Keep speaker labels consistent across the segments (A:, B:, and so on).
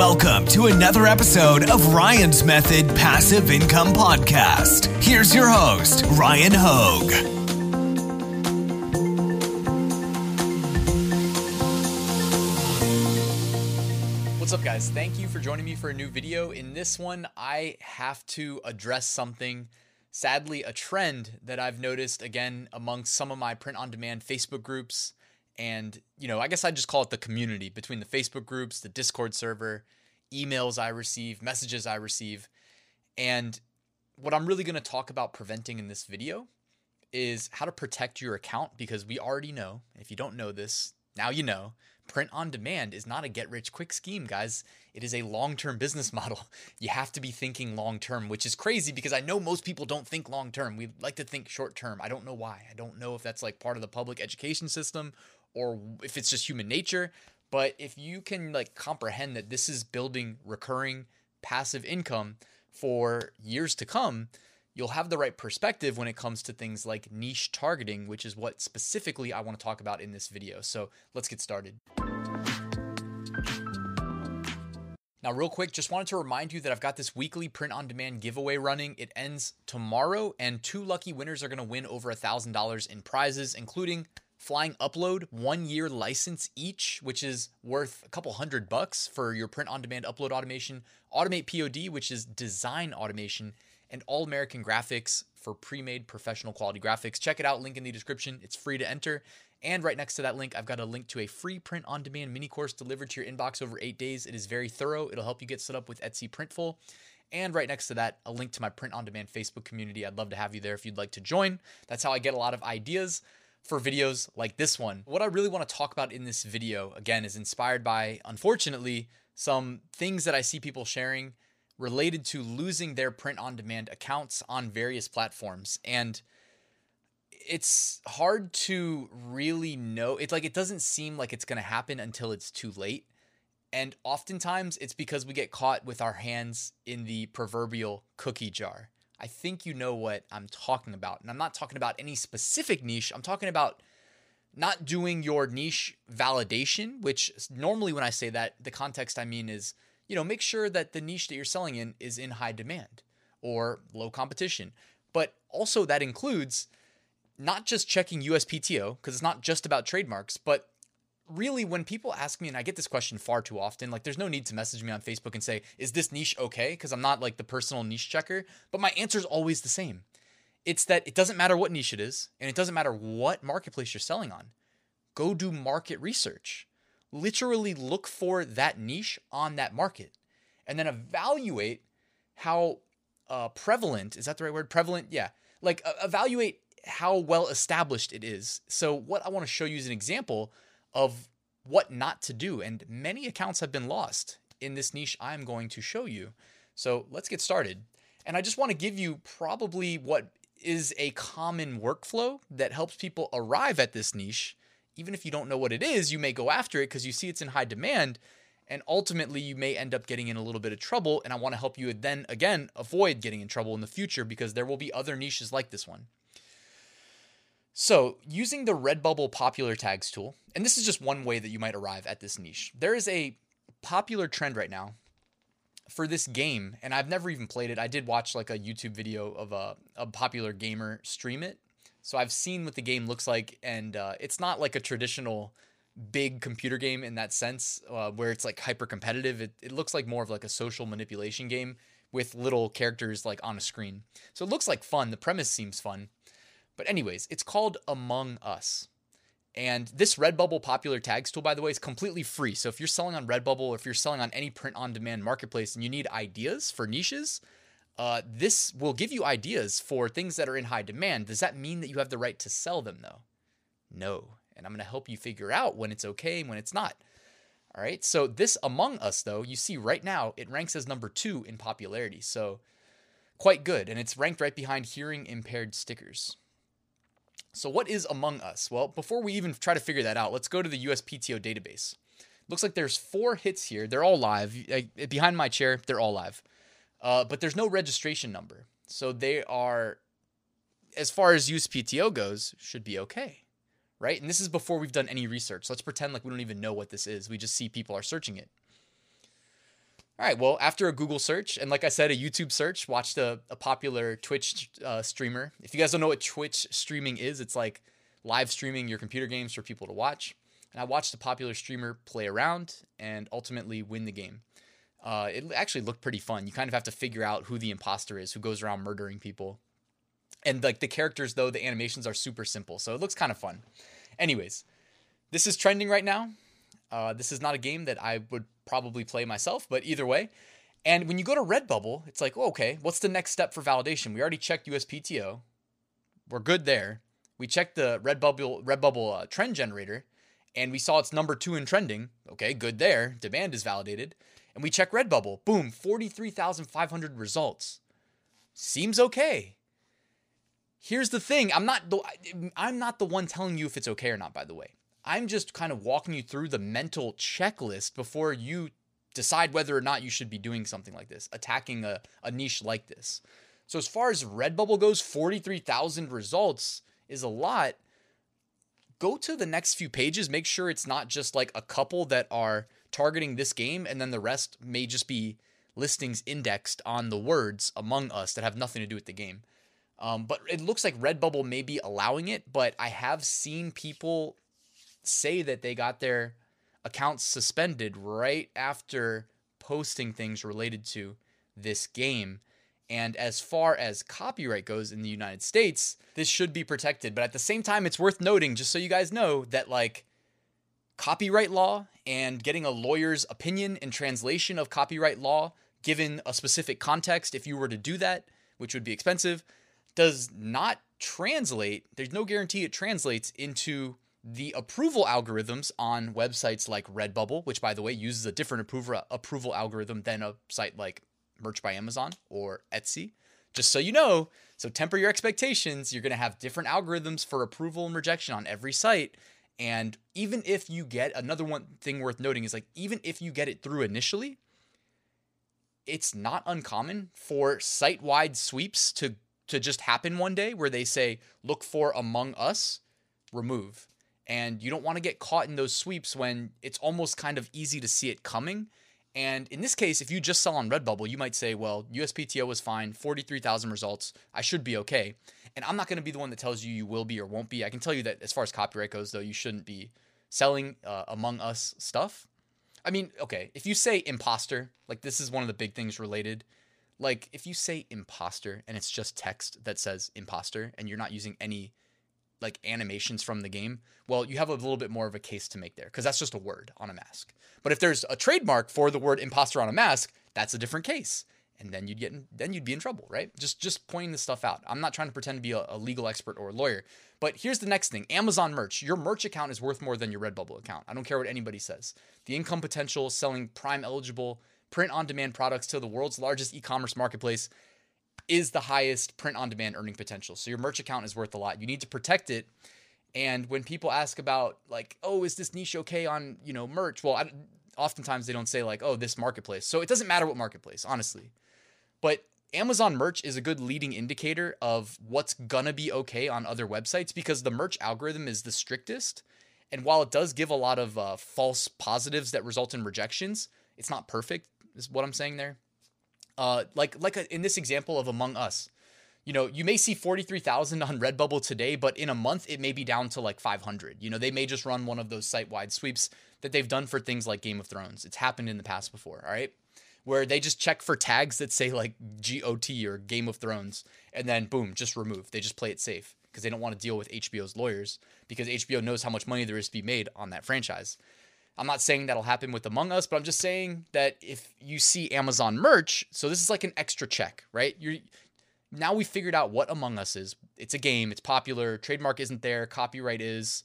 A: Welcome to another episode of Ryan's Method Passive Income Podcast. Here's your host, Ryan Hogue.
B: What's up, guys? Thank you for joining me for a new video. In this one, I have to address something, sadly, a trend that I've noticed again amongst some of my print on demand Facebook groups. And, you know, I guess I just call it the community between the Facebook groups, the Discord server, emails I receive, messages I receive. And what I'm really going to talk about preventing in this video is how to protect your account because we already know, if you don't know this, now you know, print on demand is not a get rich quick scheme, guys. It is a long term business model. You have to be thinking long term, which is crazy because I know most people don't think long term. We like to think short term. I don't know why. I don't know if that's like part of the public education system or if it's just human nature. But if you can like comprehend that this is building recurring passive income for years to come, you'll have the right perspective when it comes to things like niche targeting, which is what specifically I want to talk about in this video. So let's get started. Now, real quick, just wanted to remind you that I've got this weekly print on demand giveaway running. It ends tomorrow, and two lucky winners are going to win over a $1,000 in prizes, including Flying Upload, one year license each, which is worth a couple hundred bucks for your print on demand upload automation, Automate POD, which is design automation, and All American Graphics for pre made professional quality graphics. Check it out, link in the description. It's free to enter. And right next to that link, I've got a link to a free print on demand mini course delivered to your inbox over eight days. It is very thorough, it'll help you get set up with Etsy Printful. And right next to that, a link to my print on demand Facebook community. I'd love to have you there if you'd like to join. That's how I get a lot of ideas for videos like this one. What I really want to talk about in this video, again, is inspired by, unfortunately, some things that I see people sharing related to losing their print on demand accounts on various platforms. And it's hard to really know. It's like it doesn't seem like it's going to happen until it's too late. And oftentimes it's because we get caught with our hands in the proverbial cookie jar. I think you know what I'm talking about. And I'm not talking about any specific niche. I'm talking about not doing your niche validation, which normally when I say that, the context I mean is, you know, make sure that the niche that you're selling in is in high demand or low competition. But also that includes not just checking USPTO, because it's not just about trademarks, but really when people ask me and i get this question far too often like there's no need to message me on facebook and say is this niche okay? Because i'm not like the personal niche checker but my answer is always the same. It's that it doesn't matter what niche it is and it doesn't matter what marketplace you're selling on. Go do market research. Literally look for that niche on that market and then evaluate how uh, prevalent is that the right word? Prevalent yeah. Like uh, evaluate how well established it is. So what i want to show you as an example of what not to do. And many accounts have been lost in this niche I'm going to show you. So let's get started. And I just want to give you probably what is a common workflow that helps people arrive at this niche. Even if you don't know what it is, you may go after it because you see it's in high demand. And ultimately, you may end up getting in a little bit of trouble. And I want to help you then again avoid getting in trouble in the future because there will be other niches like this one. So, using the Redbubble popular tags tool, and this is just one way that you might arrive at this niche. There is a popular trend right now for this game, and I've never even played it. I did watch like a YouTube video of a, a popular gamer stream it. So I've seen what the game looks like, and uh, it's not like a traditional big computer game in that sense, uh, where it's like hyper competitive. It, it looks like more of like a social manipulation game with little characters like on a screen. So it looks like fun. The premise seems fun. But, anyways, it's called Among Us. And this Redbubble popular tags tool, by the way, is completely free. So if you're selling on Redbubble or if you're selling on any print on demand marketplace and you need ideas for niches, uh, this will give you ideas for things that are in high demand. Does that mean that you have the right to sell them, though? No. And I'm going to help you figure out when it's okay and when it's not. All right. So this Among Us, though, you see right now, it ranks as number two in popularity. So quite good. And it's ranked right behind hearing impaired stickers. So, what is Among Us? Well, before we even try to figure that out, let's go to the USPTO database. Looks like there's four hits here. They're all live. Behind my chair, they're all live. Uh, but there's no registration number. So, they are, as far as USPTO goes, should be okay. Right? And this is before we've done any research. Let's pretend like we don't even know what this is. We just see people are searching it. All right. Well, after a Google search and like I said, a YouTube search, watched a, a popular Twitch uh, streamer. If you guys don't know what Twitch streaming is, it's like live streaming your computer games for people to watch. And I watched a popular streamer play around and ultimately win the game. Uh, it actually looked pretty fun. You kind of have to figure out who the imposter is, who goes around murdering people. And like the characters, though, the animations are super simple, so it looks kind of fun. Anyways, this is trending right now. Uh, this is not a game that I would probably play myself, but either way. And when you go to Redbubble, it's like, okay, what's the next step for validation? We already checked USPTO. We're good there. We checked the Redbubble Redbubble uh, trend generator, and we saw it's number two in trending. Okay, good there. Demand is validated. And we check Redbubble. Boom, 43,500 results. Seems okay. Here's the thing. I'm not the I'm not the one telling you if it's okay or not, by the way. I'm just kind of walking you through the mental checklist before you decide whether or not you should be doing something like this, attacking a, a niche like this. So, as far as Redbubble goes, 43,000 results is a lot. Go to the next few pages, make sure it's not just like a couple that are targeting this game, and then the rest may just be listings indexed on the words Among Us that have nothing to do with the game. Um, but it looks like Redbubble may be allowing it, but I have seen people say that they got their accounts suspended right after posting things related to this game. And as far as copyright goes in the United States, this should be protected. But at the same time, it's worth noting, just so you guys know, that like copyright law and getting a lawyer's opinion and translation of copyright law given a specific context, if you were to do that, which would be expensive, does not translate. There's no guarantee it translates into the approval algorithms on websites like Redbubble, which by the way uses a different approval approval algorithm than a site like Merch by Amazon or Etsy. Just so you know, so temper your expectations. You're going to have different algorithms for approval and rejection on every site. And even if you get another one thing worth noting is like even if you get it through initially, it's not uncommon for site-wide sweeps to to just happen one day where they say look for among us remove and you don't want to get caught in those sweeps when it's almost kind of easy to see it coming. And in this case, if you just sell on Redbubble, you might say, well, USPTO was fine, 43,000 results, I should be okay. And I'm not going to be the one that tells you you will be or won't be. I can tell you that as far as copyright goes, though, you shouldn't be selling uh, Among Us stuff. I mean, okay, if you say imposter, like this is one of the big things related. Like if you say imposter and it's just text that says imposter and you're not using any like animations from the game, well, you have a little bit more of a case to make there because that's just a word on a mask. But if there's a trademark for the word imposter on a mask, that's a different case. And then you'd get in, then you'd be in trouble, right? Just just pointing this stuff out. I'm not trying to pretend to be a, a legal expert or a lawyer, but here's the next thing: Amazon merch. Your merch account is worth more than your Redbubble account. I don't care what anybody says. The income potential selling Prime eligible print on demand products to the world's largest e-commerce marketplace is the highest print on demand earning potential. So your merch account is worth a lot. You need to protect it. And when people ask about like, oh, is this niche okay on you know merch? Well, I, oftentimes they don't say like, oh, this marketplace. So it doesn't matter what marketplace, honestly. But Amazon merch is a good leading indicator of what's gonna be okay on other websites because the merch algorithm is the strictest. And while it does give a lot of uh, false positives that result in rejections, it's not perfect. Is what I'm saying there. Uh, like like a, in this example of Among Us, you know, you may see 43,000 on Redbubble today, but in a month it may be down to like 500. You know, they may just run one of those site wide sweeps that they've done for things like Game of Thrones. It's happened in the past before, all right? Where they just check for tags that say like GOT or Game of Thrones, and then boom, just remove. They just play it safe because they don't want to deal with HBO's lawyers because HBO knows how much money there is to be made on that franchise. I'm not saying that'll happen with Among Us, but I'm just saying that if you see Amazon merch, so this is like an extra check, right? You're now we figured out what Among Us is. It's a game, it's popular, trademark isn't there, copyright is.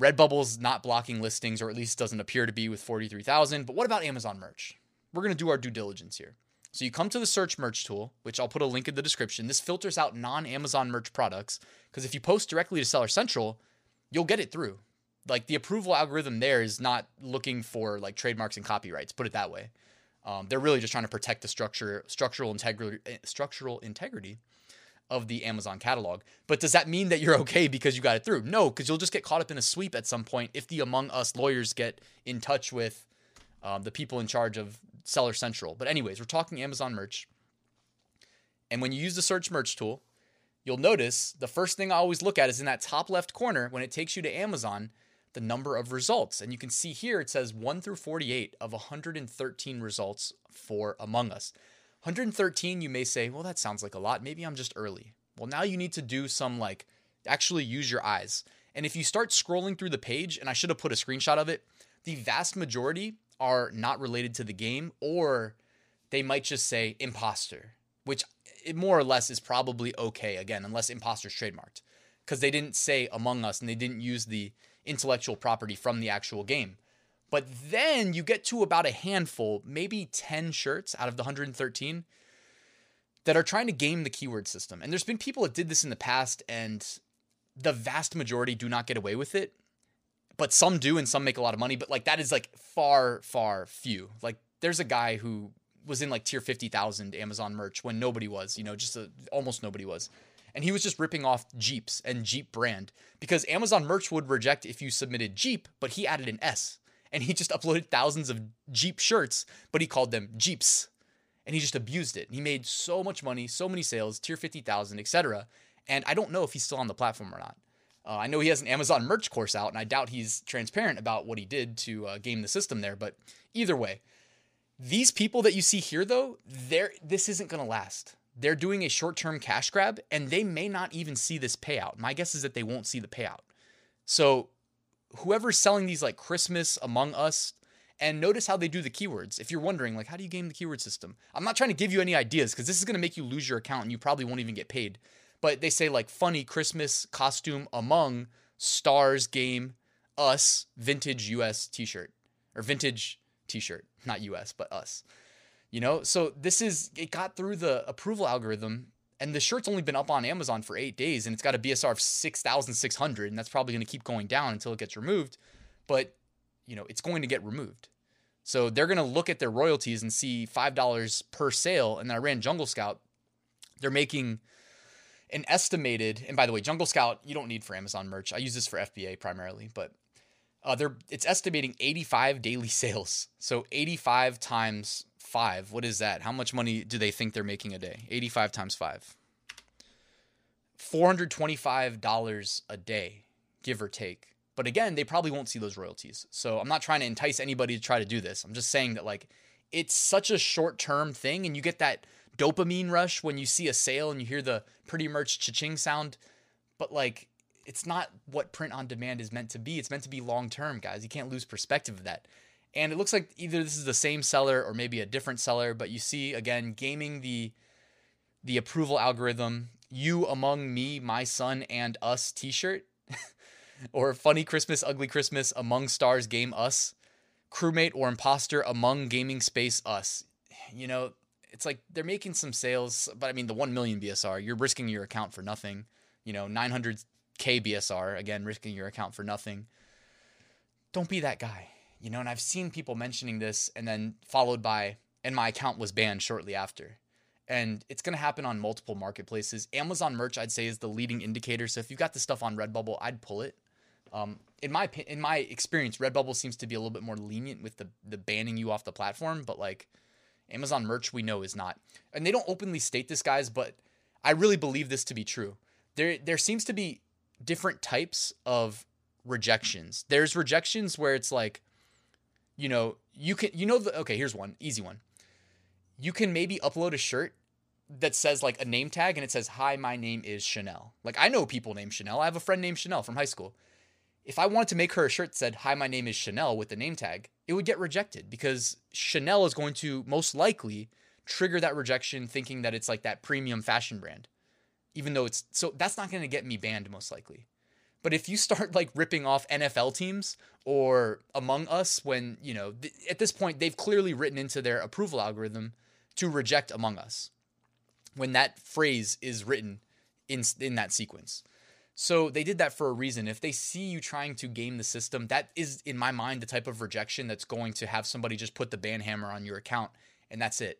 B: Redbubble's not blocking listings, or at least doesn't appear to be with 43,000. But what about Amazon merch? We're to do our due diligence here. So you come to the search merch tool, which I'll put a link in the description. This filters out non Amazon merch products because if you post directly to Seller Central, you'll get it through like the approval algorithm there is not looking for like trademarks and copyrights. Put it that way. Um, they're really just trying to protect the structure, structural integrity, structural integrity of the Amazon catalog. But does that mean that you're okay because you got it through? No, because you'll just get caught up in a sweep at some point if the Among Us lawyers get in touch with um, the people in charge of Seller Central. But anyways, we're talking Amazon merch. And when you use the search merch tool, you'll notice the first thing I always look at is in that top left corner when it takes you to Amazon, the number of results. And you can see here it says 1 through 48 of 113 results for Among Us. 113, you may say, well, that sounds like a lot. Maybe I'm just early. Well, now you need to do some like actually use your eyes. And if you start scrolling through the page, and I should have put a screenshot of it, the vast majority are not related to the game, or they might just say imposter, which it more or less is probably okay again, unless imposter's trademarked, because they didn't say Among Us and they didn't use the intellectual property from the actual game. But then you get to about a handful, maybe 10 shirts out of the 113 that are trying to game the keyword system. And there's been people that did this in the past, and the vast majority do not get away with it. But some do, and some make a lot of money. But like that is like far, far few. Like there's a guy who was in like tier 50,000 Amazon merch when nobody was, you know, just a, almost nobody was and he was just ripping off Jeeps and Jeep brand because Amazon merch would reject if you submitted Jeep, but he added an S and he just uploaded thousands of Jeep shirts, but he called them Jeeps and he just abused it. He made so much money, so many sales, tier 50,000, etc. And I don't know if he's still on the platform or not. Uh, I know he has an Amazon merch course out, and I doubt he's transparent about what he did to uh, game the system there. But either way, these people that you see here, though, they this isn't going to last they're doing a short term cash grab and they may not even see this payout. My guess is that they won't see the payout. So, whoever's selling these like Christmas Among Us, and notice how they do the keywords. If you're wondering, like, how do you game the keyword system? I'm not trying to give you any ideas because this is going to make you lose your account and you probably won't even get paid. But they say, like, funny Christmas costume among stars game us vintage US t shirt or vintage t shirt, not US, but us. You know, so this is it got through the approval algorithm, and the shirt's only been up on Amazon for eight days, and it's got a BSR of six thousand six hundred, and that's probably going to keep going down until it gets removed. But you know, it's going to get removed. So they're going to look at their royalties and see five dollars per sale. And then I ran Jungle Scout. They're making an estimated, and by the way, Jungle Scout you don't need for Amazon merch. I use this for FBA primarily, but uh, they're it's estimating 85 daily sales. So 85 times five. What is that? How much money do they think they're making a day? 85 times five. $425 a day, give or take. But again, they probably won't see those royalties. So I'm not trying to entice anybody to try to do this. I'm just saying that, like, it's such a short term thing, and you get that dopamine rush when you see a sale and you hear the pretty merch cha-ching sound. But, like, it's not what print on demand is meant to be. It's meant to be long term, guys. You can't lose perspective of that. And it looks like either this is the same seller or maybe a different seller, but you see again gaming the the approval algorithm, you among me, my son and us t-shirt or funny Christmas, ugly Christmas among stars game us, crewmate or imposter among gaming space us. You know, it's like they're making some sales, but I mean the 1 million BSR, you're risking your account for nothing. You know, 900k BSR, again risking your account for nothing. Don't be that guy you know, and I've seen people mentioning this and then followed by, and my account was banned shortly after. And it's going to happen on multiple marketplaces. Amazon merch, I'd say, is the leading indicator. So if you've got the stuff on Redbubble, I'd pull it. Um, in my in my experience, Redbubble seems to be a little bit more lenient with the the banning you off the platform, but like Amazon merch, we know is not. And they don't openly state this, guys, but I really believe this to be true. There there seems to be different types of rejections. There's rejections where it's like you know, you can, you know, the, okay, here's one easy one. You can maybe upload a shirt that says like a name tag and it says, Hi, my name is Chanel. Like, I know people named Chanel. I have a friend named Chanel from high school. If I wanted to make her a shirt that said, Hi, my name is Chanel with the name tag, it would get rejected because Chanel is going to most likely trigger that rejection thinking that it's like that premium fashion brand. Even though it's so that's not going to get me banned most likely. But if you start like ripping off NFL teams or Among Us, when, you know, th- at this point, they've clearly written into their approval algorithm to reject Among Us when that phrase is written in, in that sequence. So they did that for a reason. If they see you trying to game the system, that is, in my mind, the type of rejection that's going to have somebody just put the ban hammer on your account and that's it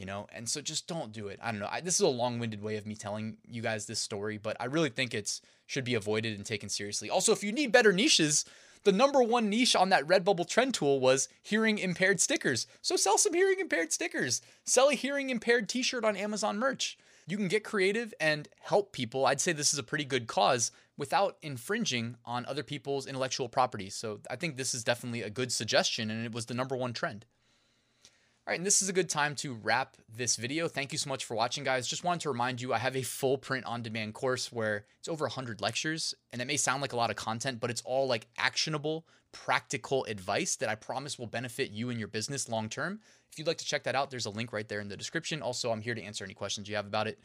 B: you know and so just don't do it i don't know I, this is a long-winded way of me telling you guys this story but i really think it's should be avoided and taken seriously also if you need better niches the number one niche on that Redbubble trend tool was hearing impaired stickers. So sell some hearing impaired stickers. Sell a hearing impaired t shirt on Amazon merch. You can get creative and help people. I'd say this is a pretty good cause without infringing on other people's intellectual property. So I think this is definitely a good suggestion, and it was the number one trend. And this is a good time to wrap this video. Thank you so much for watching, guys. Just wanted to remind you I have a full print on demand course where it's over 100 lectures, and it may sound like a lot of content, but it's all like actionable, practical advice that I promise will benefit you and your business long term. If you'd like to check that out, there's a link right there in the description. Also, I'm here to answer any questions you have about it.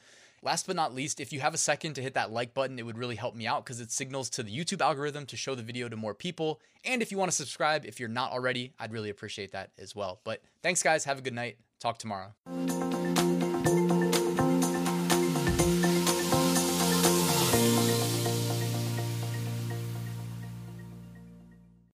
B: Last but not least, if you have a second to hit that like button, it would really help me out because it signals to the YouTube algorithm to show the video to more people. And if you want to subscribe, if you're not already, I'd really appreciate that as well. But thanks, guys. Have a good night. Talk tomorrow.